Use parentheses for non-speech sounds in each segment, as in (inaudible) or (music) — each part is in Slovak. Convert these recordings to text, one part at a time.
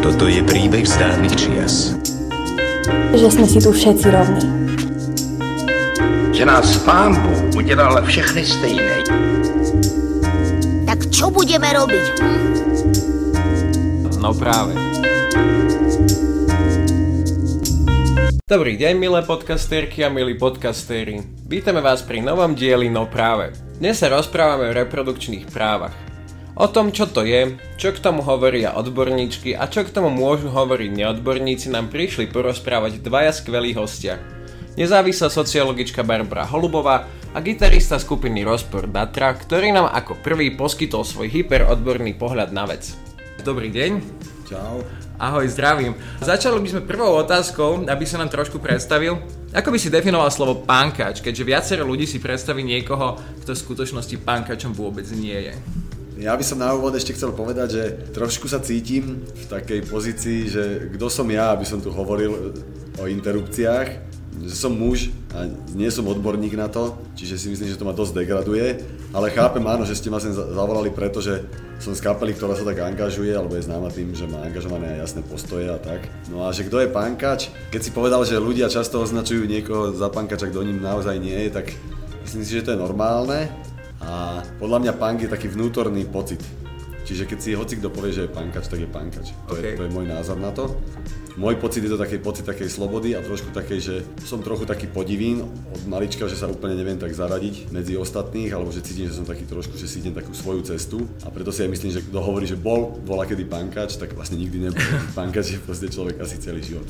Toto je príbeh z dávnych čias. Že sme si tu všetci rovní. Že nás pán Bůh udělal všechny stejné. Tak čo budeme robiť? Hm? No práve. Dobrý deň, milé podcasterky a milí podcastéri. Vítame vás pri novom dieli No práve. Dnes sa rozprávame o reprodukčných právach. O tom, čo to je, čo k tomu hovoria odborníčky a čo k tomu môžu hovoriť neodborníci nám prišli porozprávať dvaja skvelí hostia. Nezávislá sociologička Barbara Holubová a gitarista skupiny Rozpor Datra, ktorý nám ako prvý poskytol svoj hyperodborný pohľad na vec. Dobrý deň. Čau. Ahoj, zdravím. Začali by sme prvou otázkou, aby sa nám trošku predstavil. Ako by si definoval slovo pankač, keďže viacero ľudí si predstaví niekoho, kto v skutočnosti pankačom vôbec nie je? Ja by som na úvod ešte chcel povedať, že trošku sa cítim v takej pozícii, že kto som ja, aby som tu hovoril o interrupciách, že som muž a nie som odborník na to, čiže si myslím, že to ma dosť degraduje, ale chápem áno, že ste ma sem zavolali, pretože som z kapely, ktorá sa tak angažuje, alebo je známa tým, že má angažované a jasné postoje a tak. No a že kto je pankač? Keď si povedal, že ľudia často označujú niekoho za pankača, kto ním naozaj nie je, tak myslím si, že to je normálne a podľa mňa punk je taký vnútorný pocit. Čiže keď si hoci kto povie, že je pankač, tak je pankač. To, okay. je, to je môj názor na to. Môj pocit je to taký pocit takej slobody a trošku takej, že som trochu taký podivín od malička, že sa úplne neviem tak zaradiť medzi ostatných, alebo že cítim, že som taký trošku, že si idem takú svoju cestu. A preto si aj myslím, že kto hovorí, že bol, bola kedy pankač, tak vlastne nikdy nebol. (laughs) pankač je proste človek asi celý život.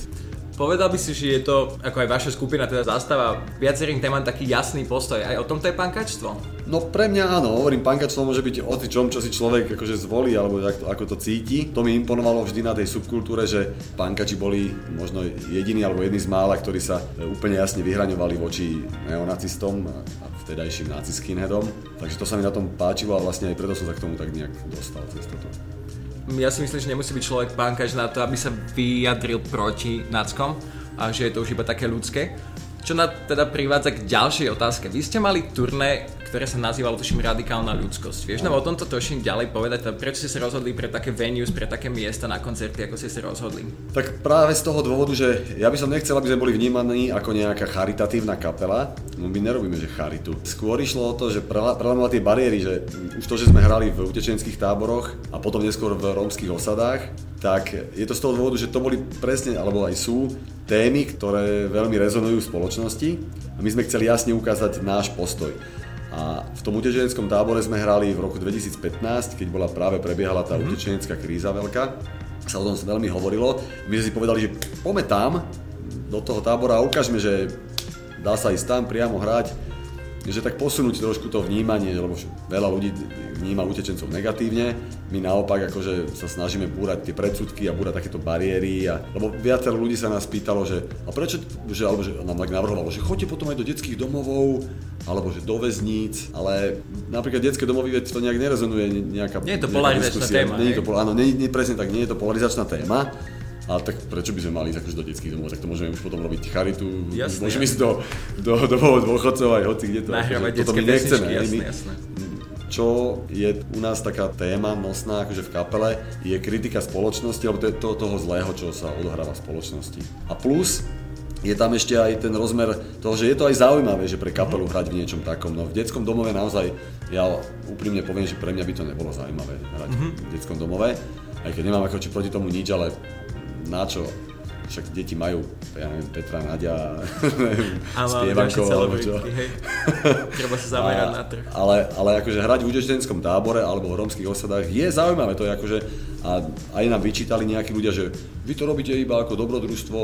Povedal by si, že je to, ako aj vaša skupina teda zastáva viacerým témam taký jasný postoj. Aj o tom to je pankačstvo? No pre mňa áno, hovorím, pankačstvo môže byť o čom, čo si človek akože zvolí, alebo ako, ako to cíti. To mi imponovalo vždy na tej subkultúre, že pankači boli možno jediní alebo jedni z mála, ktorí sa úplne jasne vyhraňovali voči neonacistom a vtedajším naciskinheadom. Takže to sa mi na tom páčilo a vlastne aj preto som sa k tomu tak nejak dostal cez toto ja si myslím, že nemusí byť človek pánkač na to, aby sa vyjadril proti náckom a že je to už iba také ľudské. Čo na teda privádza k ďalšej otázke. Vy ste mali turné, ktoré sa nazývalo tuším radikálna ľudskosť. Vieš nám o tomto troším ďalej povedať, prečo ste sa rozhodli pre také venues, pre také miesta na koncerty, ako ste sa rozhodli? Tak práve z toho dôvodu, že ja by som nechcel, aby sme boli vnímaní ako nejaká charitatívna kapela. No my nerobíme, že charitu. Skôr išlo o to, že prelomovať tie bariéry, že už to, že sme hrali v utečenských táboroch a potom neskôr v rómskych osadách, tak je to z toho dôvodu, že to boli presne, alebo aj sú, témy, ktoré veľmi rezonujú v spoločnosti a my sme chceli jasne ukázať náš postoj. A v tom utečeneckom tábore sme hrali v roku 2015, keď bola práve prebiehala tá mm-hmm. utečenecká kríza veľká, sa o tom veľmi hovorilo. My sme si povedali, že poďme tam, do toho tábora a ukážeme, že dá sa ísť tam priamo hrať že tak posunúť trošku to vnímanie, lebo veľa ľudí vníma utečencov negatívne. My naopak akože sa snažíme búrať tie predsudky a búrať takéto bariéry. A, lebo viacero ľudí sa nás pýtalo, že a prečo, že, alebo že nám tak navrhovalo, že choďte potom aj do detských domovov, alebo že do väzníc, ale napríklad detské domovy, veď to nejak nerezonuje nejaká Nie je to polarizačná téma. Nie je to, áno, nie, nie, presne tak, nie je to polarizačná téma. Ale tak prečo by sme mali ísť akože do detských domov, tak to môžeme už potom robiť charitu, jasne, môžeme ísť do, do domov dôchodcov aj hoci kde to, akože, toto my nechceme. Jasne, my, jasne. Čo je u nás taká téma nosná akože v kapele, je kritika spoločnosti, alebo to je to, toho zlého, čo sa odohráva v spoločnosti. A plus, je tam ešte aj ten rozmer toho, že je to aj zaujímavé, že pre kapelu hrať v niečom takom. No v detskom domove naozaj, ja úprimne poviem, že pre mňa by to nebolo zaujímavé hrať mm-hmm. v detskom domove. Aj keď nemám ako či proti tomu nič, ale na čo? Však deti majú, ja neviem, Petra, Nadia, spievankov alebo čo. Treba sa zamerať na trh. Ale, ale akože hrať v utečenskom tábore alebo v rómskych osadách je zaujímavé. To je akože, a aj nám vyčítali nejakí ľudia, že vy to robíte iba ako dobrodružstvo.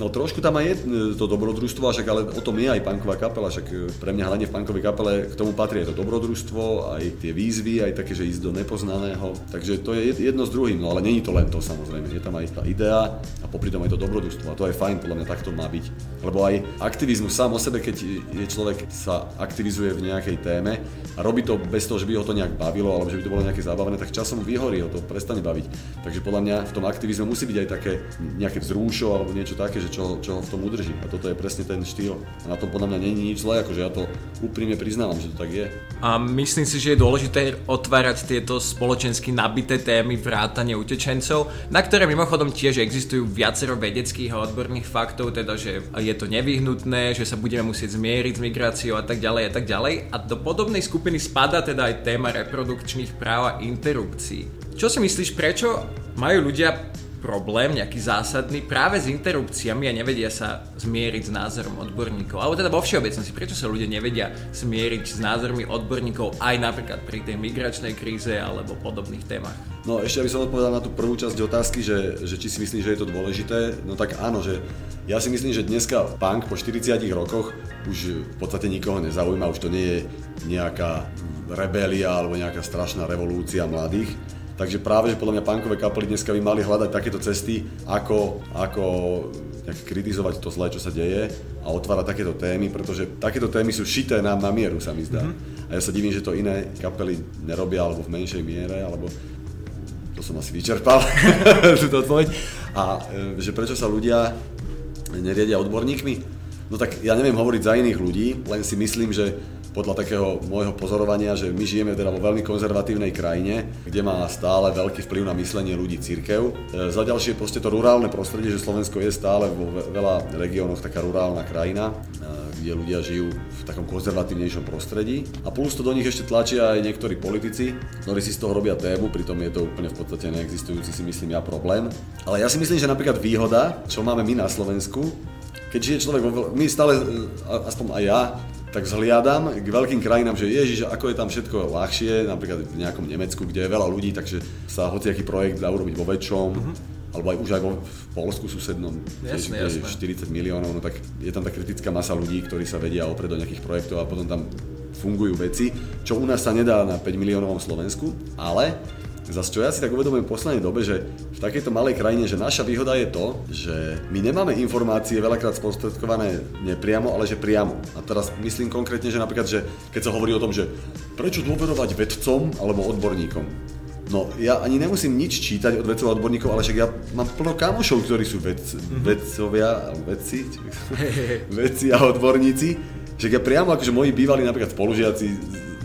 No trošku tam aj je to dobrodružstvo, však ale o tom je aj punková kapela, však e, pre mňa hlavne v punkovej kapele k tomu patrí aj to dobrodružstvo, aj tie výzvy, aj také, že ísť do nepoznaného. Takže to je jedno s druhým, no ale není to len to samozrejme, je tam aj tá idea a popri tom aj to dobrodružstvo a to je fajn, podľa mňa takto má byť. Lebo aj aktivizmus sám o sebe, keď je človek sa aktivizuje v nejakej téme a robí to bez toho, že by ho to nejak bavilo alebo že by to bolo nejaké zábavné, tak časom vyhorí, ho to prestane baviť. Takže podľa mňa v tom aktivizme musí byť aj také nejaké vzrúšo alebo niečo také, že čo, čo ho v tom udrží. A toto je presne ten štýl. A na tom podľa mňa není nič zlé, akože ja to úprimne priznávam, že to tak je. A myslím si, že je dôležité otvárať tieto spoločensky nabité témy vrátane utečencov, na ktoré mimochodom tiež existujú viacero vedeckých a odborných faktov, teda že je to nevyhnutné, že sa budeme musieť zmieriť s migráciou a tak ďalej a tak ďalej. A do podobnej skupiny spada teda aj téma reprodukčných práv a interrupcií. Čo si myslíš, prečo majú ľudia problém, nejaký zásadný, práve s interrupciami a nevedia sa zmieriť s názorom odborníkov. Alebo teda vo všeobecnosti, prečo sa ľudia nevedia zmieriť s názormi odborníkov aj napríklad pri tej migračnej kríze alebo podobných témach? No ešte aby som odpovedal na tú prvú časť otázky, že, že či si myslíš, že je to dôležité, no tak áno, že ja si myslím, že dneska punk po 40 rokoch už v podstate nikoho nezaujíma, už to nie je nejaká rebelia alebo nejaká strašná revolúcia mladých, Takže práve, že podľa mňa punkové kapely dneska by mali hľadať takéto cesty, ako, ako kritizovať to zlé, čo sa deje a otvárať takéto témy, pretože takéto témy sú šité nám na mieru, sa mi zdá. Mm-hmm. A ja sa divím, že to iné kapely nerobia, alebo v menšej miere, alebo to som asi vyčerpal, (laughs) túto odpoveď. A e, že prečo sa ľudia neriedia odborníkmi? No tak ja neviem hovoriť za iných ľudí, len si myslím, že podľa takého môjho pozorovania, že my žijeme teda vo veľmi konzervatívnej krajine, kde má stále veľký vplyv na myslenie ľudí církev. E, za ďalšie proste to rurálne prostredie, že Slovensko je stále vo veľa regiónoch taká rurálna krajina, e, kde ľudia žijú v takom konzervatívnejšom prostredí. A plus to do nich ešte tlačia aj niektorí politici, ktorí si z toho robia tému, pritom je to úplne v podstate neexistujúci si myslím ja problém. Ale ja si myslím, že napríklad výhoda, čo máme my na Slovensku, keď žije človek, vo, my stále, e, aspoň aj ja, tak zhliadam k veľkým krajinám, že ježiš, ako je tam všetko ľahšie, napríklad v nejakom Nemecku, kde je veľa ľudí, takže sa hociaký projekt dá urobiť vo väčšom, mm-hmm. alebo aj už aj vo, v Polsku susednom, jasne, jasne. 40 miliónov, no tak je tam tá kritická masa ľudí, ktorí sa vedia oprieť do nejakých projektov a potom tam fungujú veci, čo u nás sa nedá na 5 miliónovom Slovensku, ale Zas čo ja si tak uvedomujem v poslednej dobe, že v takejto malej krajine, že naša výhoda je to, že my nemáme informácie veľakrát sprostredkované nepriamo, ale že priamo. A teraz myslím konkrétne, že napríklad, že keď sa hovorí o tom, že prečo dôverovať vedcom alebo odborníkom. No, ja ani nemusím nič čítať od vedcov a odborníkov, ale však ja mám plno kamošov, ktorí sú ved, mm-hmm. vedcovia, vedci, (laughs) vedci a odborníci. Že ja priamo, akože moji bývali napríklad spolužiaci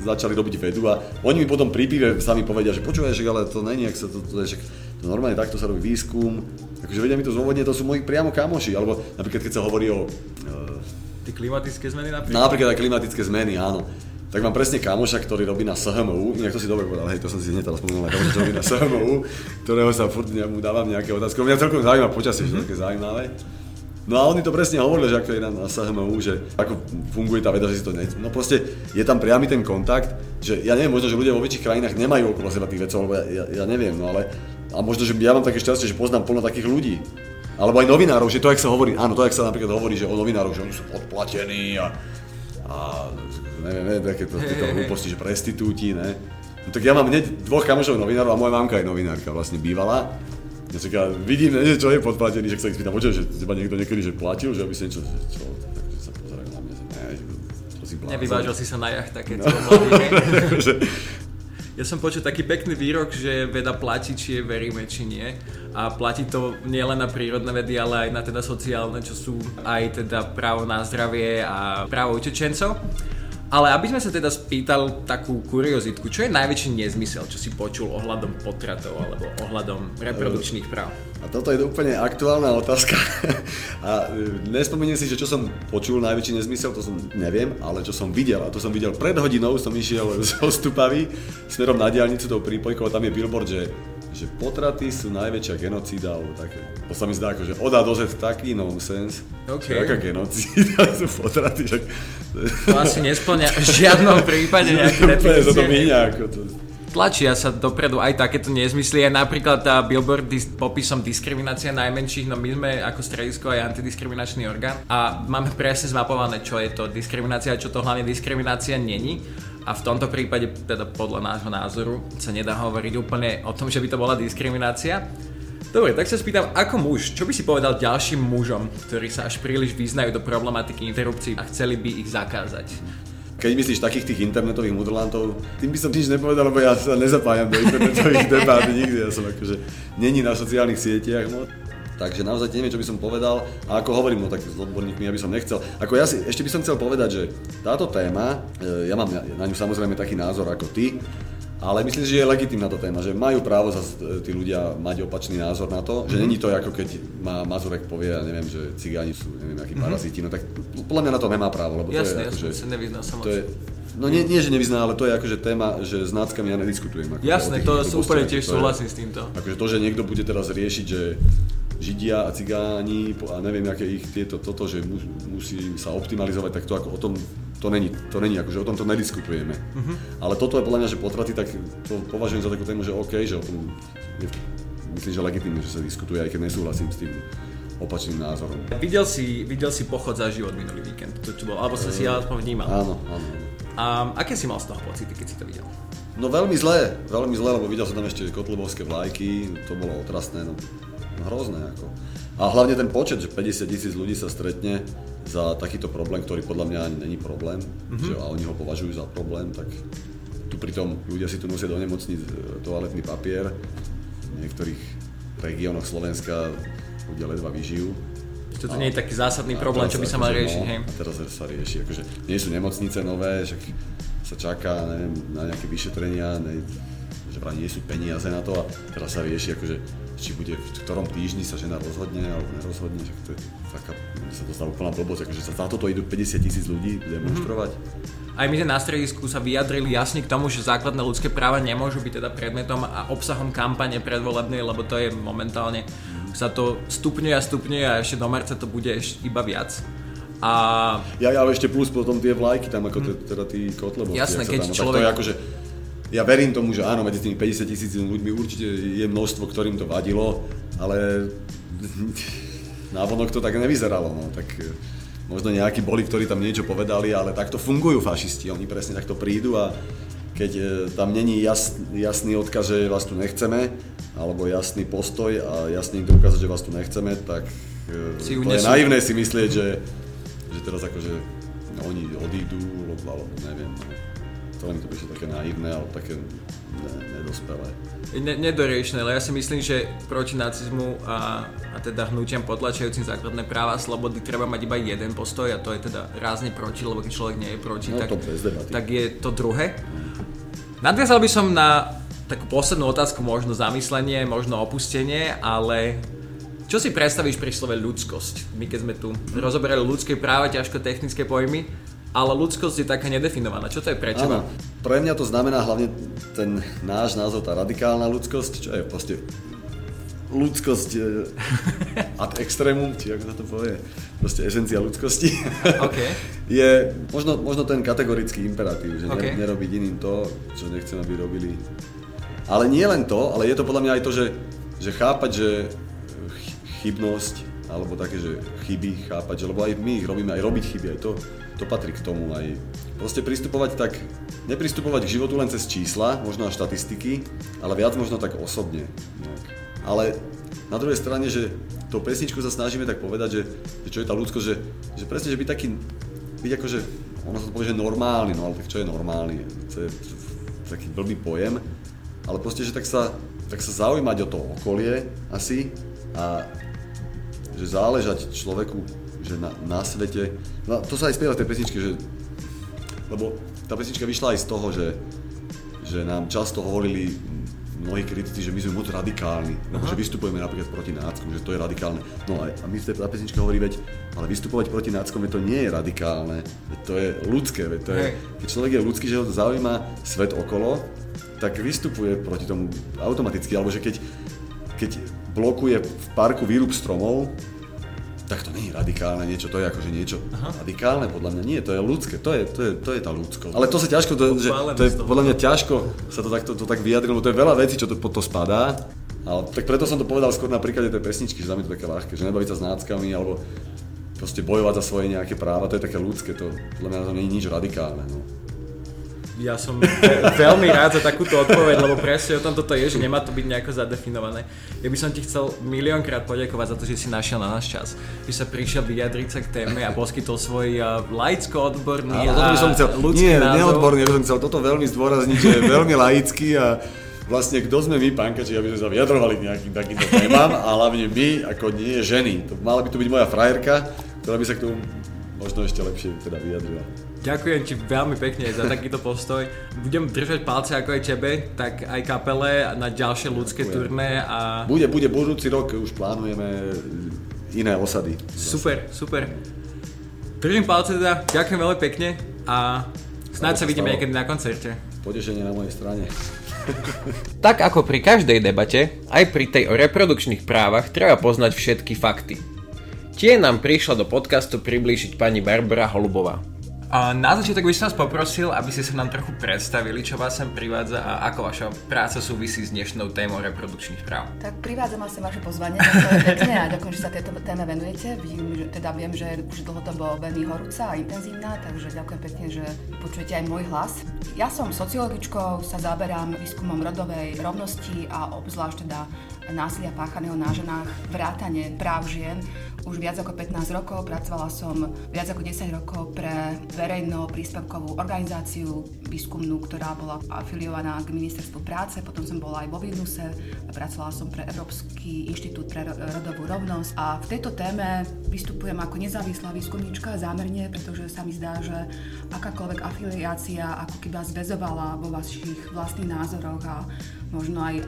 začali robiť vedu a oni mi potom pri pive sami povedia, že počúvaj, že ale to není, ak sa to, to, že to normálne takto sa robí výskum, akože vedia mi to zôvodne, to sú moji priamo kamoši, alebo napríklad keď sa hovorí o... Uh, Ty klimatické zmeny napríklad? Napríklad aj klimatické zmeny, áno. Tak mám presne kamoša, ktorý robí na SHMU, inak to si dobre povedal, hej, to som si hneď teraz spomenul na kamoša, čo robí na SHMU, ktorého sa furt mu dávam nejaké otázky. Mňa celkom zaujíma počasie, mm-hmm. že to také zaujímavé. No a oni to presne hovorili, že ako je na, na SHMU, že ako funguje tá veda, že si to ne... No proste je tam priamy ten kontakt, že ja neviem, možno, že ľudia vo väčších krajinách nemajú okolo seba tých vedcov, lebo ja, ja, ja neviem, no ale a možno, že ja mám také šťastie, že poznám plno takých ľudí. Alebo aj novinárov, že to, ak sa hovorí, áno, to, ak sa napríklad hovorí, že o novinárov, že oni sú podplatení a, a neviem, neviem, takéto (laughs) hlúposti, že prestitúti, ne. No tak ja mám hneď dvoch kamošov novinárov a moja mamka je novinárka, vlastne bývala. Ja čaká, vidím, že čo je podplatený, že sa ich spýtam, počujem, že teba niekto niekedy že platil, že aby si niečo, že čo, takže sa pozerajú na mňa, že ne, to si blázon. Nevyvážil si sa na jachta, keď no. (laughs) Ja som počul taký pekný výrok, že veda platí, či je veríme, či nie. A platí to nielen na prírodné vedy, ale aj na teda sociálne, čo sú aj teda právo na zdravie a právo utečencov. Ale aby sme sa teda spýtal takú kuriozitku, čo je najväčší nezmysel, čo si počul ohľadom potratov alebo ohľadom reprodukčných práv? A toto je úplne aktuálna otázka. (laughs) A e, nespomeniem si, že čo som počul najväčší nezmysel, to som neviem, ale čo som videl, a to som videl pred hodinou, som išiel (laughs) z Ostupavy smerom na diálnicu do prípojkov, tam je billboard, že že potraty sú najväčšia genocída, alebo také. To sa mi zdá ako, že od A do Z taký nonsense. Okay. Aká genocída (laughs) sú potraty, že... To asi nesplňa v žiadnom prípade nejaké definície. to míňa, ako to tlačia sa dopredu aj takéto nezmysly, aj napríklad tá billboard dis- popisom diskriminácia najmenších, no my sme ako stredisko aj antidiskriminačný orgán a máme presne zmapované, čo je to diskriminácia a čo to hlavne diskriminácia není. A v tomto prípade, teda podľa nášho názoru, sa nedá hovoriť úplne o tom, že by to bola diskriminácia. Dobre, tak sa spýtam, ako muž, čo by si povedal ďalším mužom, ktorí sa až príliš vyznajú do problematiky interrupcií a chceli by ich zakázať? Keď myslíš takých tých internetových mudrlantov, tým by som nič nepovedal, lebo ja sa nezapájam do internetových debát nikdy, ja som akože není na sociálnych sieťach moc. Takže naozaj neviem, čo by som povedal. A ako hovorím, no tak s odborníkmi ja by som nechcel. Ako ja si, ešte by som chcel povedať, že táto téma, e, ja mám na ňu samozrejme taký názor ako ty, ale myslím že je legitimná to téma, že majú právo zase tí ľudia mať opačný názor na to, že mm-hmm. není to ako keď má Mazurek povie, ja neviem, že cigáni sú neviem akí mm-hmm. paraziti, no tak podľa mňa na to nemá právo, lebo jasne, to je jasne, že, sa nevyzná sa to je, No nie, nie, že nevyzná, ale to je akože téma, že s náckami ja nediskutujem. Ako Jasné, to sú úplne tiež súhlasím s týmto. Akože to, že niekto bude teraz riešiť, že Židia a cigáni a neviem, aké ich tieto, toto, že musí sa optimalizovať, tak to ako o tom, to není, to není akože o tom to nediskutujeme. Uh-huh. Ale toto je podľa mňa, že potraty, tak to považujem za takú tému, že OK, že o tom je, myslím, že legitimne, že sa diskutuje, aj keď nesúhlasím s tým opačným názorom. Videl si, videl si pochod za život minulý víkend, to čo bol, alebo sa si ja aspoň vnímal. Áno, áno. A aké si mal z toho pocity, keď si to videl? No veľmi zlé, veľmi zlé, lebo videl som tam ešte kotlebovské vlajky, to bolo otrasné, no hrozné. Ako. A hlavne ten počet, že 50 tisíc ľudí sa stretne za takýto problém, ktorý podľa mňa ani není problém, mm-hmm. že, a oni ho považujú za problém, tak tu pritom ľudia si tu nosia do nemocnic e, toaletný papier. V niektorých regiónoch Slovenska ľudia ledva vyžijú. To nie je taký zásadný problém, čo by sa mal riešiť, no, A teraz sa rieši, akože nie sú nemocnice nové, však sa čaká neviem, na nejaké vyšetrenia, ne, že vraj nie sú peniaze na to a teraz sa rieši akože či bude v ktorom týždni sa žena rozhodne alebo nerozhodne, že to je taká, sa to stalo úplná blbosť, akože sa za toto idú 50 tisíc ľudí demonstrovať. Mm-hmm. Aj my na stredisku sa vyjadrili jasne k tomu, že základné ľudské práva nemôžu byť teda predmetom a obsahom kampane predvolebnej, lebo to je momentálne, sa to stupňuje a stupňuje a ešte do marca to bude iba viac. A... Ja, ja ešte plus potom tie vlajky tam, ako mm. teda tí kotlebovci. Jasné, keď tam, človek... Tak to je akože, ja verím tomu, že áno, medzi tými 50 tisíc ľuďmi určite je množstvo, ktorým to vadilo, ale návonok to tak nevyzeralo. No. Tak e, možno nejakí boli, ktorí tam niečo povedali, ale takto fungujú fašisti. Oni presne takto prídu a keď e, tam není jasný, jasný odkaz, že vás tu nechceme, alebo jasný postoj a jasný ukázať, že vás tu nechceme, tak e, si to je naivné si myslieť, že, že teraz akože oni odídu, alebo neviem. No to mi to prišlo také naivné, ale také ne, nedospelé. Ne, nedoriešené, ale ja si myslím, že proti nacizmu a, a teda hnutiam potlačajúcim základné práva a slobody treba mať iba jeden postoj a to je teda rázne proti, lebo keď človek nie je proti, no, tak, to tak je to druhé. Nadviazal by som na takú poslednú otázku, možno zamyslenie, možno opustenie, ale čo si predstavíš pri slove ľudskosť? My keď sme tu rozoberali ľudské práva, ťažko technické pojmy, ale ľudskosť je taká nedefinovaná. Čo to je pre teba? Áno, pre mňa to znamená hlavne ten náš názov, tá radikálna ľudskosť, čo je proste ľudskosť eh, (laughs) ad extrémum, či ako sa to povie, proste esencia ľudskosti, okay. (laughs) je možno, možno ten kategorický imperatív, že okay. nerobiť iným to, čo nechcem, aby robili. Ale nie len to, ale je to podľa mňa aj to, že, že chápať, že chybnosť, alebo také, že chyby chápať, že lebo aj my ich robíme, aj robiť chyby, aj to to patrí k tomu aj proste pristupovať tak, nepristupovať k životu len cez čísla, možno a štatistiky, ale viac možno tak osobne. Ale na druhej strane, že tou pesničkou sa snažíme tak povedať, že, že čo je tá ľudskosť, že, že presne, že byť taký, byť akože, ono sa to povie, že normálny, no ale tak čo je normálny, to je taký blbý pojem, ale proste, že tak sa, tak sa zaujímať o to okolie asi a že záležať človeku že na, na svete, no to sa aj spieva v tej pesničke, že, lebo tá pesnička vyšla aj z toho, že, že nám často hovorili mnohí kritici, že my sme moc radikálni, lebo že vystupujeme napríklad proti náckom, že to je radikálne. No a, a my v tej pesničke hovorí, veď, ale vystupovať proti náckom, to nie je radikálne, veď to je ľudské, veď to je, keď človek je ľudský, že ho zaujíma svet okolo, tak vystupuje proti tomu automaticky, alebo že keď, keď blokuje v parku výrub stromov, tak to nie je radikálne niečo, to je akože niečo Aha. radikálne, podľa mňa nie, to je ľudské, to je, to je, to je tá ľudskosť. Ale to sa ťažko, to, že, to je podľa mňa ťažko sa to, takto, to tak vyjadriť, lebo to je veľa vecí, čo to pod to spadá. Ale tak preto som to povedal skôr na príklade tej pesničky, že za to také ľahké, že nebaviť sa s náckami alebo proste bojovať za svoje nejaké práva, to je také ľudské, to podľa mňa to nie je nič radikálne. No. Ja som ve- veľmi rád za takúto odpoveď, lebo presne o tom toto je, že nemá to byť nejako zadefinované. Ja by som ti chcel miliónkrát poďakovať za to, že si našiel na náš čas, že sa prišiel vyjadriť sa k téme a poskytol svoj laicko-odborný Áno, toto by som chcel, ľudský nie, názov. neodborne, ja by som chcel toto veľmi zdôrazniť, že je veľmi laický a vlastne kto sme my, pánkači, aby sme sa vyjadrovali k nejakým takýmto témam a hlavne my, ako nie ženy. To, mala by to byť moja frajerka, ktorá by sa k tomu možno ešte lepšie teda vyjadrila. Ďakujem ti veľmi pekne za takýto postoj. Budem držať palce ako aj tebe, tak aj kapele na ďalšie ľudské Ďakujem. turné a Bude, bude budúci rok, už plánujeme iné osady. super, super. Držím palce teda, ďakujem veľmi pekne a snáď sa vidíme niekedy na koncerte. Potešenie na mojej strane. (laughs) Tak ako pri každej debate, aj pri tej o reprodukčných právach treba poznať všetky fakty. Tie nám prišla do podcastu priblížiť pani Barbara Holubová. Na začiatok by som vás poprosil, aby ste sa nám trochu predstavili, čo vás sem privádza a ako vaša práca súvisí s dnešnou témou reprodukčných práv. Tak privádzam asi vaše pozvanie, pekne a ďakujem, že sa tejto téme venujete. Vidím, že teda viem, že už dlhodobo veľmi horúca a intenzívna, takže ďakujem pekne, že počujete aj môj hlas. Ja som sociologičkou, sa zaberám výskumom rodovej rovnosti a obzvlášť teda násilia páchaného na ženách, vrátane práv žien. Už viac ako 15 rokov. Pracovala som viac ako 10 rokov pre verejno príspevkovú organizáciu výskumnú, ktorá bola afiliovaná k ministerstvu práce, potom som bola aj vo Vilnuse, pracovala som pre Európsky inštitút pre ro- rodovú rovnosť. A v tejto téme vystupujem ako nezávislá výskumníčka zámerne, pretože sa mi zdá, že akákoľvek afiliácia ako keby vás väzovala vo vašich vlastných názoroch a možno aj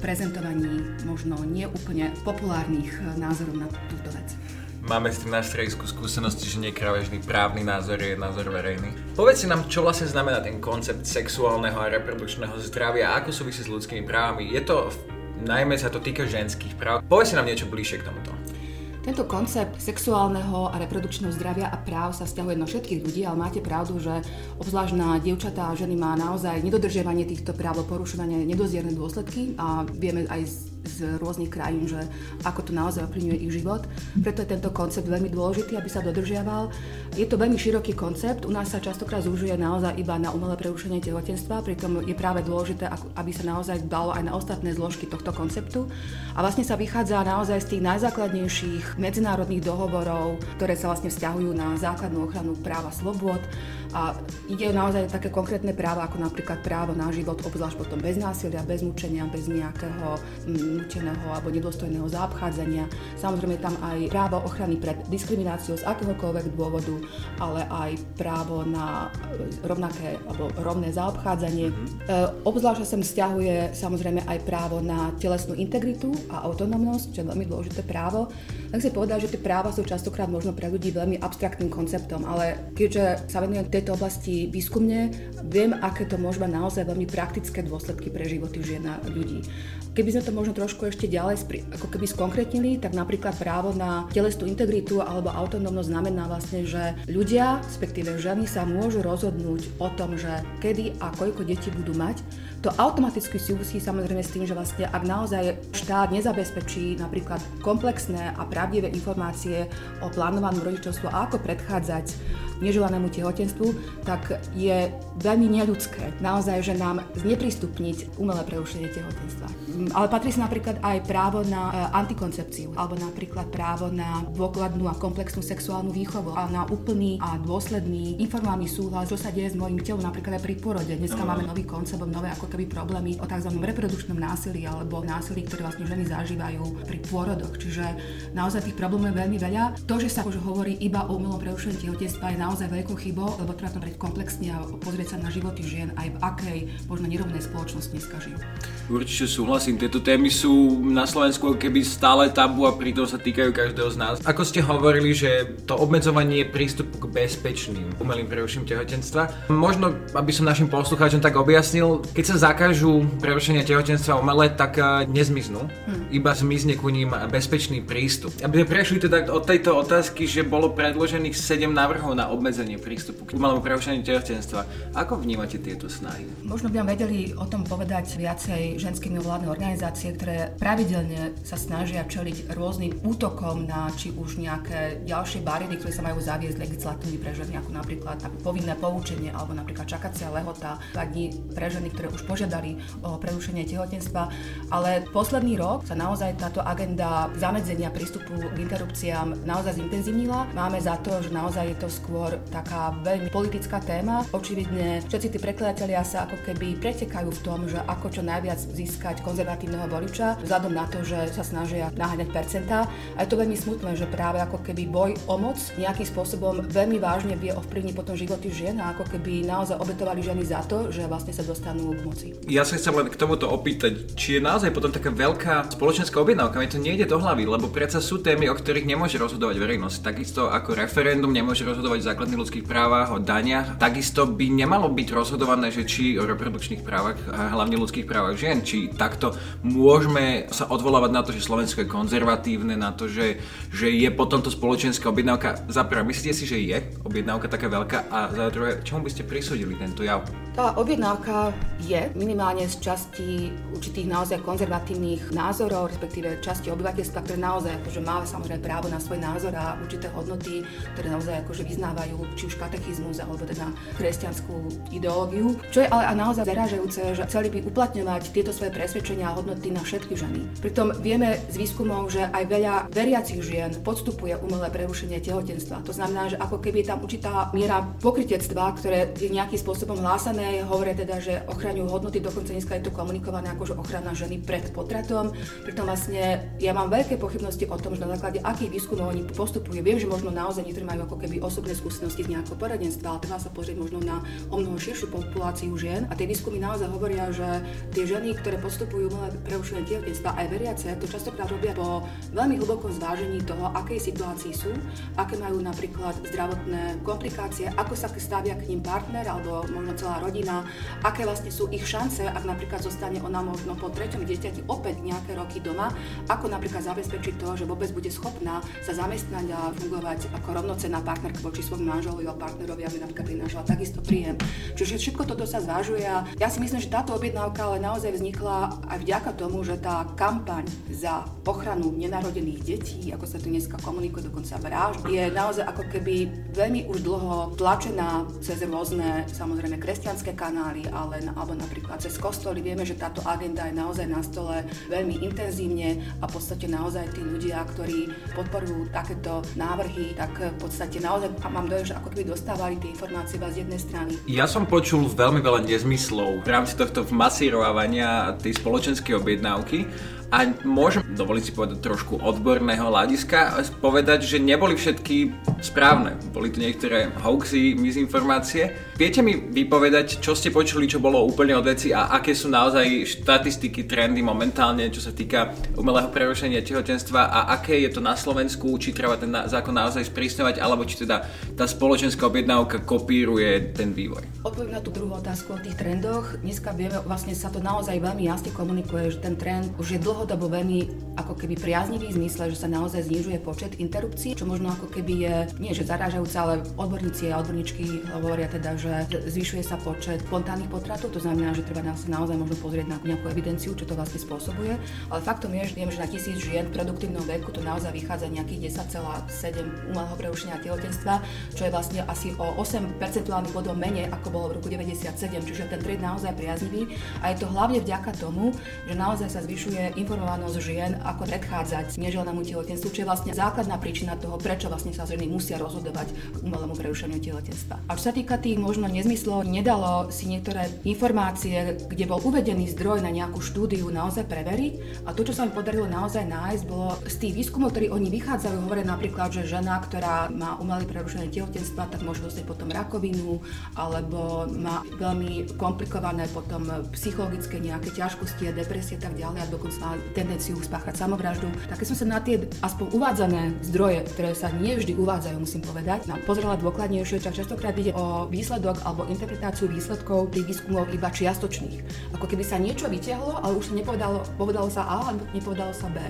prezentovaní možno neúplne populárnych eh, názorov na túto vec. Máme s tým na stredisku skúsenosti, že nie právny názor je názor verejný. Povedz si nám, čo vlastne znamená ten koncept sexuálneho a reprodukčného zdravia a ako súvisí s ľudskými právami. Je to, najmä sa to týka ženských práv. Povedz si nám niečo bližšie k tomuto. Tento koncept sexuálneho a reprodukčného zdravia a práv sa vzťahuje na všetkých ľudí, ale máte pravdu, že obzvlášť na dievčatá a ženy má naozaj nedodržiavanie týchto práv, porušovanie nedozierne dôsledky a vieme aj z, z rôznych krajín, že ako to naozaj ovplyvňuje ich život. Preto je tento koncept veľmi dôležitý, aby sa dodržiaval. Je to veľmi široký koncept, u nás sa častokrát zúžuje naozaj iba na umelé prerušenie tehotenstva, pritom je práve dôležité, aby sa naozaj dalo aj na ostatné zložky tohto konceptu. A vlastne sa vychádza naozaj z tých najzákladnejších medzinárodných dohovorov, ktoré sa vlastne vzťahujú na základnú ochranu práva slobôd. A ide naozaj o také konkrétne práva, ako napríklad právo na život, obzvlášť potom bez násilia, bez mučenia, bez nejakého mm, nuteného alebo nedôstojného zaobchádzania. Samozrejme je tam aj právo ochrany pred diskrimináciou z akéhokoľvek dôvodu, ale aj právo na e, rovnaké alebo rovné zaobchádzanie. E, obzvlášť sa sem vzťahuje samozrejme aj právo na telesnú integritu a autonómnosť, čo je veľmi dôležité právo. Tak si povedať, že tie práva sú častokrát možno pre ľudí veľmi abstraktným konceptom, ale keďže sa venujem tejto oblasti výskumne, viem, aké to môže mať naozaj veľmi praktické dôsledky pre životy žien a ľudí. Keby sme to možno trošku ešte ďalej ako keby skonkrétnili, tak napríklad právo na telesnú integritu alebo autonómnosť znamená vlastne, že ľudia, respektíve ženy sa môžu rozhodnúť o tom, že kedy a koľko detí budú mať. To automaticky súvisí samozrejme s tým, že vlastne ak naozaj štát nezabezpečí napríklad komplexné a pravdivé informácie o plánovanom rodičovstvu a ako predchádzať neželanému tehotenstvu, tak je veľmi neľudské naozaj, že nám zneprístupniť umelé prerušenie tehotenstva. Mm, Ale patrí sa napríklad aj právo na e, antikoncepciu, alebo napríklad právo na dôkladnú a komplexnú sexuálnu výchovu a na úplný a dôsledný informovaný súhlas, čo sa deje s mojim telom, napríklad aj pri porode. Dneska máme nový koncept, nové ako keby problémy o tzv. reprodukčnom násilí alebo násilí, ktoré vlastne ženy zažívajú pri pôrodoch. Čiže naozaj tých problémov je veľmi veľa. To, že sa už hovorí iba o umelom prerušení tehotenstva je naozaj veľkou chybou, lebo treba to komplexne a pozrieť sa na životy žien aj v akej možno nerovnej spoločnosti dneska žijú. Určite súhlasím, tieto témy sú na Slovensku keby stále tabu a pritom sa týkajú každého z nás. Ako ste hovorili, že to obmedzovanie prístupu k bezpečným umelým prerušením tehotenstva, možno aby som našim poslucháčom tak objasnil, keď sa zakážu prerušenia tehotenstva umelé, tak eh, nezmiznú, iba zmizne ku ním bezpečný prístup. Aby sme prešli teda od tejto otázky, že bolo predložených 7 návrhov na obmedzenie prístupu k umelému prerušeniu tehotenstva. Ako vnímate tieto snahy? Možno by nám vedeli o tom povedať viacej ženské mimovládne organizácie, ktoré pravidelne sa snažia čeliť rôznym útokom na či už nejaké ďalšie bariéry, ktoré sa majú zaviesť legislatívy pre ženy, ako napríklad povinné poučenie alebo napríklad čakacia lehota, dní pre ženy, ktoré už požiadali o prerušenie tehotenstva. Ale posledný rok sa naozaj táto agenda zamedzenia prístupu k interrupciám naozaj zintenzívnila. Máme za to, že naozaj je to skôr taká veľmi politická téma. Očividne všetci tí prekladatelia sa ako keby pretekajú v tom, že ako čo najviac získať konzervatívneho voliča, vzhľadom na to, že sa snažia naháňať percentá. A je to veľmi smutné, že práve ako keby boj o moc nejakým spôsobom veľmi vážne vie ovplyvniť potom životy žien a ako keby naozaj obetovali ženy za to, že vlastne sa dostanú k moci. Ja sa chcem len k tomuto opýtať, či je naozaj potom taká veľká spoločenská objednávka. Mi to nejde do hlavy, lebo predsa sú témy, o ktorých nemôže rozhodovať verejnosť. Takisto ako referendum nemôže rozhodovať o základných ľudských právach, o daniach. Takisto by nemalo byť rozhodované, že či o reprodukčných právach, a hlavne ľudských právach žien, či takto môžeme sa odvolávať na to, že Slovensko je konzervatívne, na to, že, že je potom to spoločenská objednávka. Za prvé, myslíte si, že je objednávka taká veľká a za druhé, čomu by ste prisúdili tento jav? Tá objednávka je minimálne z časti určitých naozaj konzervatívnych názorov, respektíve časti obyvateľstva, ktoré naozaj akože má samozrejme právo na svoj názor a určité hodnoty, ktoré naozaj akože vyznávajú či už katechizmus alebo teda kresťanskú ideológiu. Čo je ale naozaj zarážajúce, že chceli by uplatňovať tieto svoje presvedčenia a hodnoty na všetky ženy. Pritom vieme z výskumov, že aj veľa veriacich žien podstupuje umelé prerušenie tehotenstva. To znamená, že ako keby je tam určitá miera pokritectva, ktoré je nejakým spôsobom hlásané hovoria teda, že ochraňujú hodnoty, dokonca dneska je to komunikované ako že ochrana ženy pred potratom. Pritom vlastne ja mám veľké pochybnosti o tom, že na základe akých výskumov oni postupujú. Viem, že možno naozaj niektorí majú ako keby osobné skúsenosti z nejakého poradenstva, ale treba sa pozrieť možno na o mnoho širšiu populáciu žien. A tie výskumy naozaj hovoria, že tie ženy, ktoré postupujú malé prerušenie tehotenstva aj veriace, to častokrát robia po veľmi hlbokom zvážení toho, akej situácii sú, aké majú napríklad zdravotné komplikácie, ako sa stavia k ním partner alebo možno celá rodina aké vlastne sú ich šance, ak napríklad zostane ona možno po treťom dieťati opäť nejaké roky doma, ako napríklad zabezpečiť to, že vôbec bude schopná sa zamestnať a fungovať ako rovnocenná partnerka voči svojmu manželovi alebo partnerovi, aby napríklad prinášala takisto príjem. Čiže všetko toto sa zvážuje a ja si myslím, že táto objednávka ale naozaj vznikla aj vďaka tomu, že tá kampaň za ochranu nenarodených detí, ako sa tu dneska komunikuje, dokonca vražd, je naozaj ako keby veľmi už dlho tlačená cez rôzne samozrejme kresťanské kanály, ale, alebo napríklad cez kostoly. Vieme, že táto agenda je naozaj na stole veľmi intenzívne a v podstate naozaj tí ľudia, ktorí podporujú takéto návrhy, tak v podstate naozaj mám dojem, že ako keby dostávali tie informácie z jednej strany. Ja som počul veľmi veľa nezmyslov v rámci tohto masírovania tej spoločenskej objednávky a môžem dovoliť si povedať trošku odborného hľadiska, povedať, že neboli všetky správne. Boli tu niektoré hoaxy, mizinformácie. Viete mi vypovedať, čo ste počuli, čo bolo úplne od veci a aké sú naozaj štatistiky, trendy momentálne, čo sa týka umelého prerušenia tehotenstva a aké je to na Slovensku, či treba ten zákon naozaj sprísňovať, alebo či teda tá spoločenská objednávka kopíruje ten vývoj. Odpoviem na tú druhú otázku o tých trendoch. Dneska vieme, vlastne sa to naozaj veľmi jasne komunikuje, že ten trend už je dlho dlhodobo veľmi ako keby priaznivý v zmysle, že sa naozaj znižuje počet interrupcií, čo možno ako keby je, nie že zarážajúce, ale odborníci a odborníčky hovoria teda, že zvyšuje sa počet spontánnych potratov, to znamená, že treba sa naozaj možno pozrieť na nejakú evidenciu, čo to vlastne spôsobuje. Ale faktom je, že viem, že na tisíc žien v produktívnom veku to naozaj vychádza nejakých 10,7 umelého prerušenia tehotenstva, čo je vlastne asi o 8 percentuálnych bodov menej, ako bolo v roku 97, čiže ten trend naozaj priaznivý a je to hlavne vďaka tomu, že naozaj sa zvyšuje informovanosť žien, ako predchádzať neželnému tehotenstvu, čo je vlastne základná príčina toho, prečo vlastne sa ženy musia rozhodovať k umelému prerušeniu tehotenstva. A čo sa týka tých možno nezmyslov, nedalo si niektoré informácie, kde bol uvedený zdroj na nejakú štúdiu naozaj preveriť. A to, čo sa mi podarilo naozaj nájsť, bolo z tých výskumov, ktorí oni vychádzajú, hovoria napríklad, že žena, ktorá má umelé prerušenie tehotenstva, tak môže dostať potom rakovinu, alebo má veľmi komplikované potom psychologické nejaké ťažkosti a depresie tak ďalej a dokonca tendenciu spáchať samovraždu. Tak keď som sa na tie aspoň uvádzané zdroje, ktoré sa nie vždy uvádzajú, musím povedať, no, pozrela dôkladnejšie, tak častokrát ide o výsledok alebo interpretáciu výsledkov tých výskumov iba čiastočných. Ako keby sa niečo vytiahlo, ale už sa nepovedalo, povedalo sa A, alebo nepovedalo sa B.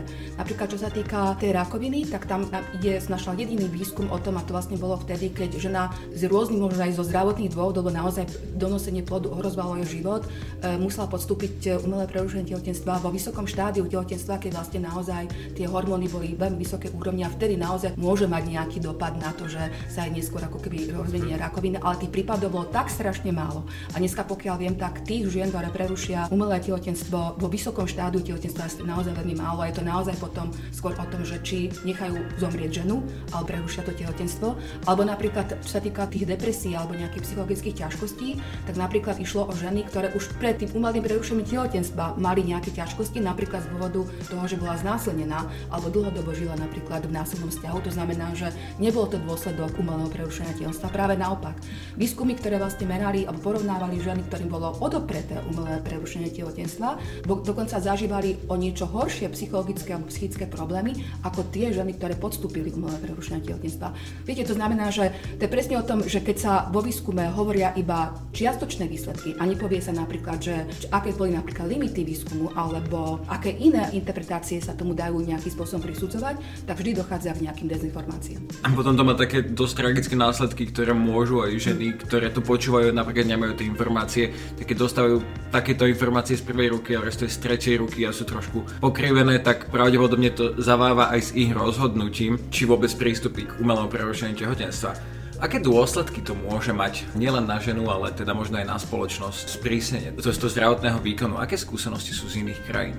Napríklad, čo sa týka tej rakoviny, tak tam je našla jediný výskum o tom, a to vlastne bolo vtedy, keď žena z rôznych, možno aj zo zdravotných dôvodov, lebo naozaj donosenie plodu ohrozovalo jej život, e, musela podstúpiť umelé prerušenie tehotenstva vo vysokom štádiu tehotenstva, keď vlastne naozaj tie hormóny boli veľmi vysoké úrovni a vtedy naozaj môže mať nejaký dopad na to, že sa aj neskôr ako keby rozvinie rakovina, ale tých prípadov bolo tak strašne málo. A dneska, pokiaľ viem, tak tých žien, ktoré prerušia umelé tehotenstvo vo vysokom štádiu tehotenstva je naozaj veľmi málo. A je to naozaj potom skôr o tom, že či nechajú zomrieť ženu, ale prerušia to tehotenstvo, alebo napríklad, čo sa týka tých depresí alebo nejakých psychologických ťažkostí, tak napríklad išlo o ženy, ktoré už pred tým umelým prerušením tehotenstva mali nejaké ťažkosti, napríklad z dôvodu toho, že bola znásilnená alebo dlhodobo žila napríklad v násilnom vzťahu. To znamená, že nebol to dôsledok umelého prerušenia tehotenstva, práve naopak. Výskumy, ktoré vlastne merali alebo porovnávali ženy, ktorým bolo odopreté umelé prerušenie tehotenstva, dokonca zažívali o niečo horšie psychologické alebo psychické problémy ako tie ženy, ktoré podstúpili umelé prerušenie tehotenstva. Viete, to znamená, že to je presne o tom, že keď sa vo výskume hovoria iba čiastočné výsledky a nepovie sa napríklad, že aké boli napríklad limity výskumu alebo aké iné interpretácie sa tomu dajú nejakým spôsobom prisudzovať, tak vždy dochádza k nejakým dezinformáciám. A potom to má také dosť tragické následky, ktoré môžu aj ženy, ktoré to počúvajú, napríklad nemajú tie informácie, tak keď dostávajú takéto informácie z prvej ruky, ale z tretej ruky a sú trošku pokrivené, tak pravdepodobne to zaváva aj s ich rozhodnutím, či vôbec prístupí k umelému prerušeniu tehotenstva. Aké dôsledky to môže mať nielen na ženu, ale teda možno aj na spoločnosť sprísnenie z toho zdravotného výkonu? Aké skúsenosti sú z iných krajín?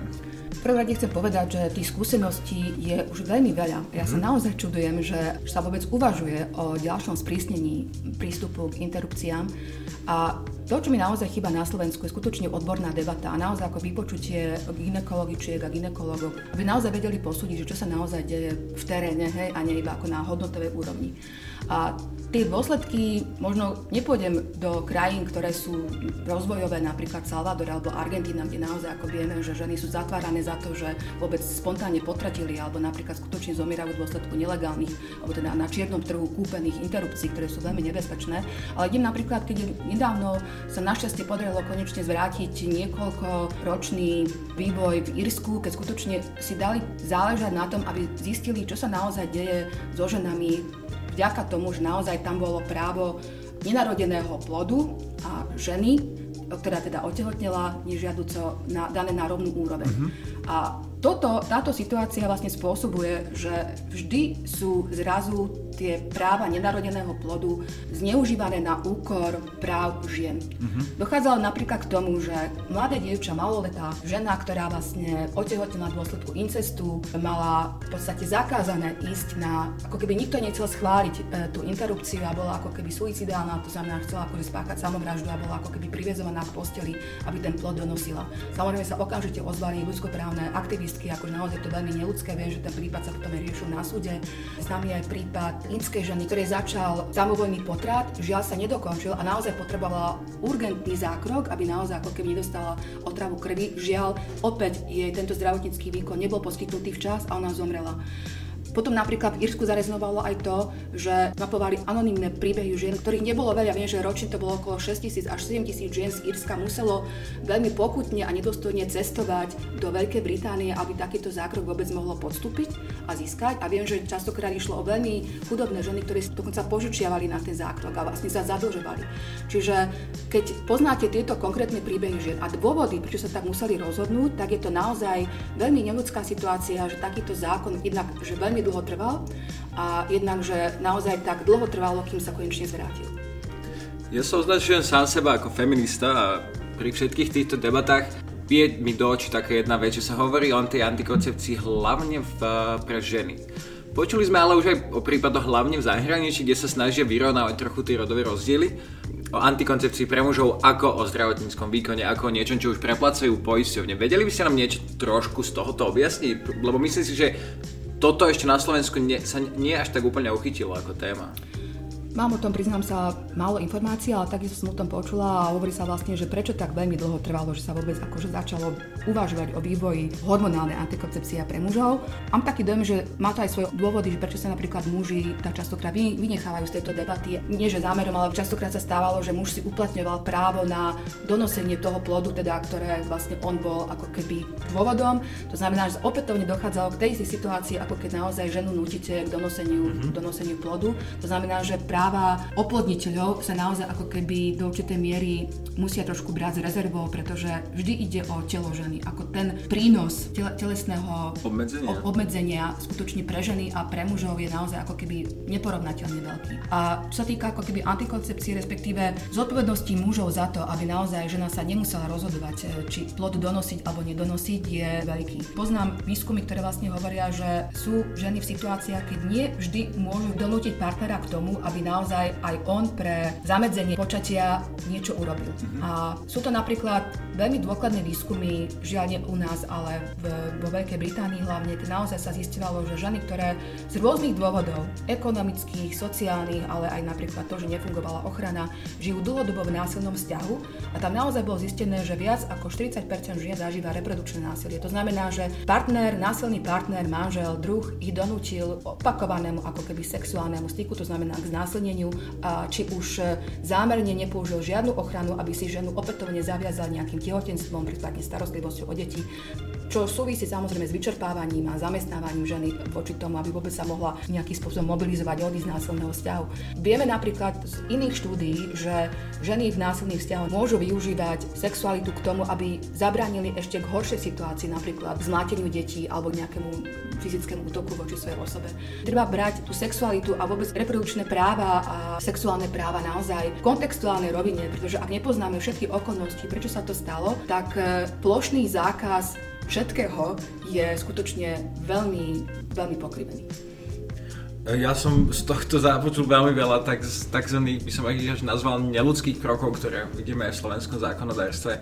Prvom rade chcem povedať, že tých skúseností je už veľmi veľa. Ja sa mhm. naozaj čudujem, že sa vôbec uvažuje o ďalšom sprísnení prístupu k interrupciám. A to, čo mi naozaj chýba na Slovensku, je skutočne odborná debata a naozaj ako vypočutie ginekologičiek a ginekologov, aby naozaj vedeli posúdiť, že čo sa naozaj deje v teréne, hej, a nie iba ako na hodnotovej úrovni. A tie dôsledky, možno nepôjdem do krajín, ktoré sú rozvojové, napríklad Salvador alebo Argentína, kde naozaj ako vieme, že ženy sú zatvárané za to, že vôbec spontánne potratili alebo napríklad skutočne zomierajú v dôsledku nelegálnych alebo teda na čiernom trhu kúpených interrupcií, ktoré sú veľmi nebezpečné. Ale idem napríklad, keď nedávno sa našťastie podarilo konečne zvrátiť niekoľko ročný vývoj v Irsku, keď skutočne si dali záležať na tom, aby zistili, čo sa naozaj deje so ženami vďaka tomu, že naozaj tam bolo právo nenarodeného plodu a ženy, ktorá teda otehotnela nežiaduco na, dané na rovnú úroveň. Uh-huh. A toto, táto situácia vlastne spôsobuje, že vždy sú zrazu tie práva nenarodeného plodu zneužívané na úkor práv žien. Uh-huh. Dochádzalo napríklad k tomu, že mladé dievča, maloletá žena, ktorá vlastne otehotnila v dôsledku incestu, mala v podstate zakázané ísť na, ako keby nikto nechcel schváliť e, tú interrupciu a bola ako keby suicidálna, to znamená, chcela akože spáchať samovraždu a bola ako keby privezovaná k posteli, aby ten plod donosila. Samozrejme sa okamžite ozvali ľudskoprávne aktivistky, ako naozaj to veľmi neľudské, viem, že ten prípad sa potom riešil na súde. Známy aj prípad ínskej ženy, ktorý začal samovojný potrat, žiaľ sa nedokončil a naozaj potrebovala urgentný zákrok, aby naozaj ako keby nedostala otravu krvi. Žiaľ, opäť jej tento zdravotnícky výkon nebol poskytnutý včas a ona zomrela. Potom napríklad v Írsku zareznovalo aj to, že mapovali anonimné príbehy žien, ktorých nebolo veľa. Viem, že ročne to bolo okolo 6 tisíc až 7 tisíc žien z Írska muselo veľmi pokutne a nedostojne cestovať do Veľkej Británie, aby takýto zákrok vôbec mohlo podstúpiť a získať. A viem, že častokrát išlo o veľmi chudobné ženy, ktoré dokonca požičiavali na ten zákrok a vlastne sa zadlžovali. Čiže keď poznáte tieto konkrétne príbehy žien a dôvody, prečo sa tak museli rozhodnúť, tak je to naozaj veľmi neľudská situácia, že takýto zákon jednak, že veľmi veľmi dlho trval a jednak, že naozaj tak dlho trvalo, kým sa konečne zvrátil. Ja sa označujem sám seba ako feminista a pri všetkých týchto debatách vie mi do očí taká jedna vec, že sa hovorí o tej antikoncepcii hlavne v, pre ženy. Počuli sme ale už aj o prípadoch hlavne v zahraničí, kde sa snažia vyrovnávať trochu tie rodové rozdiely. O antikoncepcii pre mužov ako o zdravotníckom výkone, ako o niečom, čo už preplacajú poisťovne. Vedeli by ste nám niečo trošku z tohoto objasniť? Lebo myslím si, že toto ešte na Slovensku nie, sa nie až tak úplne uchytilo ako téma. Mám o tom, priznám sa, málo informácií, ale takisto som o tom počula a hovorí sa vlastne, že prečo tak veľmi dlho trvalo, že sa vôbec akože začalo uvažovať o vývoji hormonálnej antikoncepcie pre mužov. Mám taký dojem, že má to aj svoje dôvody, že prečo sa napríklad muži tak častokrát vynechávajú z tejto debaty. Nie že zámerom, ale častokrát sa stávalo, že muž si uplatňoval právo na donosenie toho plodu, teda, ktoré vlastne on bol ako keby dôvodom. To znamená, že opätovne dochádzalo k tej situácii, ako keď naozaj ženu nutíte k donoseniu, mm-hmm. donoseniu plodu. To znamená, že práva oplodniteľov sa naozaj ako keby do určitej miery musia trošku brať s rezervou, pretože vždy ide o telo ženy. Ako ten prínos tele, telesného obmedzenia. obmedzenia skutočne pre ženy a pre mužov je naozaj ako keby neporovnateľne veľký. A čo sa týka ako keby antikoncepcie, respektíve zodpovednosti mužov za to, aby naozaj žena sa nemusela rozhodovať, e, či plod donosiť alebo nedonosiť, je veľký. Poznám výskumy, ktoré vlastne hovoria, že sú ženy v situáciách, keď nie vždy môžu donútiť partnera k tomu, aby naozaj aj on pre zamedzenie počatia niečo urobil. Mm-hmm. A sú to napríklad veľmi dôkladné výskumy, žiaľ nie u nás, ale v, vo Veľkej Británii hlavne, naozaj sa zistilo, že ženy, ktoré z rôznych dôvodov, ekonomických, sociálnych, ale aj napríklad to, že nefungovala ochrana, žijú dlhodobo v násilnom vzťahu a tam naozaj bolo zistené, že viac ako 40% žien zažíva reprodukčné násilie. To znamená, že partner, násilný partner, manžel, druh ich donútil opakovanému ako keby sexuálnemu styku, to znamená k znásilneniu, či už zámerne nepoužil žiadnu ochranu, aby si ženu opätovne zaviazal nejakým tehotenstvom, prípadne starostlivosťou o deti, čo súvisí samozrejme s vyčerpávaním a zamestnávaním ženy voči tomu, aby vôbec sa mohla nejakým spôsobom mobilizovať od násilného vzťahu. Vieme napríklad z iných štúdií, že ženy v násilných vzťahoch môžu využívať sexualitu k tomu, aby zabránili ešte k horšej situácii, napríklad zmláteniu detí alebo nejakému fyzickému útoku voči svojej osobe. Treba brať tú sexualitu a vôbec reprodukčné práva a sexuálne práva naozaj v kontextuálnej rovine, pretože ak nepoznáme všetky okolnosti, prečo sa to stalo, tak eh, plošný zákaz všetkého je skutočne veľmi, veľmi pokrivený. Ja som z tohto započul veľmi veľa tak, takzvaných, by som až nazval neludských krokov, ktoré vidíme aj v slovenskom zákonodárstve.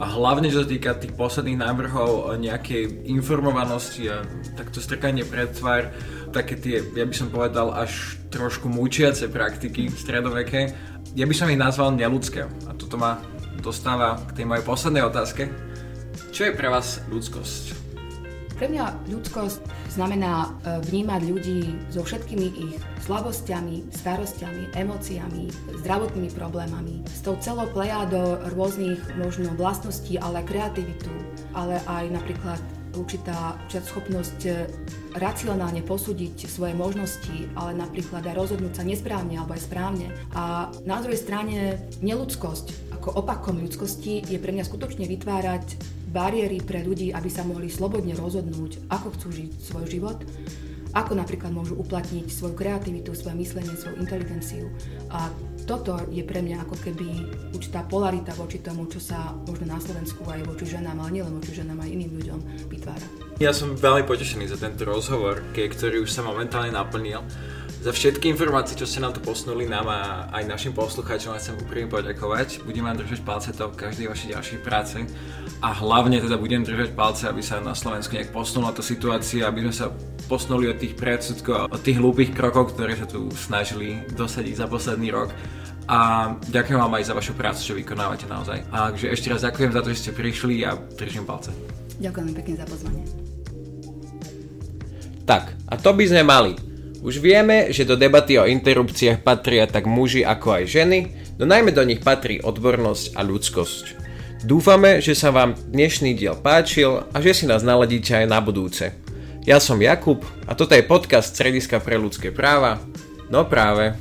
A hlavne, čo sa týka tých posledných návrhov nejakej informovanosti a takto strkanie pred tvár, také tie, ja by som povedal, až trošku mučiace praktiky stredoveké, ja by som ich nazval neludské. A toto ma dostáva k tej mojej poslednej otázke čo je pre vás ľudskosť? Pre mňa ľudskosť znamená e, vnímať ľudí so všetkými ich slabosťami, starostiami, emóciami, zdravotnými problémami, s tou celou plejádou rôznych možno vlastností, ale kreativitu, ale aj napríklad určitá, určitá schopnosť e, racionálne posúdiť svoje možnosti, ale napríklad aj rozhodnúť sa nesprávne alebo aj správne. A na druhej strane neludskosť ako opakom ľudskosti je pre mňa skutočne vytvárať bariéry pre ľudí, aby sa mohli slobodne rozhodnúť, ako chcú žiť svoj život, ako napríklad môžu uplatniť svoju kreativitu, svoje myslenie, svoju inteligenciu. A toto je pre mňa ako keby určitá polarita voči tomu, čo sa možno na Slovensku aj voči ženám, ale nielen voči ženám, aj iným ľuďom vytvára. Ja som veľmi potešený za tento rozhovor, ktorý už sa momentálne naplnil za všetky informácie, čo ste nám tu posunuli nám a aj našim poslucháčom chcem úprimne poďakovať. Budem vám držať palce to v každej vašej ďalšej práce a hlavne teda budem držať palce, aby sa na Slovensku nejak posunula tá situácia, aby sme sa posunuli od tých predsudkov, od tých hlúpych krokov, ktoré sa tu snažili dosadiť za posledný rok. A ďakujem vám aj za vašu prácu, čo vykonávate naozaj. A takže ešte raz ďakujem za to, že ste prišli a držím palce. Ďakujem pekne za pozvanie. Tak, a to by sme mali. Už vieme, že do debaty o interrupciách patria tak muži ako aj ženy, no najmä do nich patrí odbornosť a ľudskosť. Dúfame, že sa vám dnešný diel páčil a že si nás naladíte aj na budúce. Ja som Jakub a toto je podcast Strediska pre ľudské práva. No práve.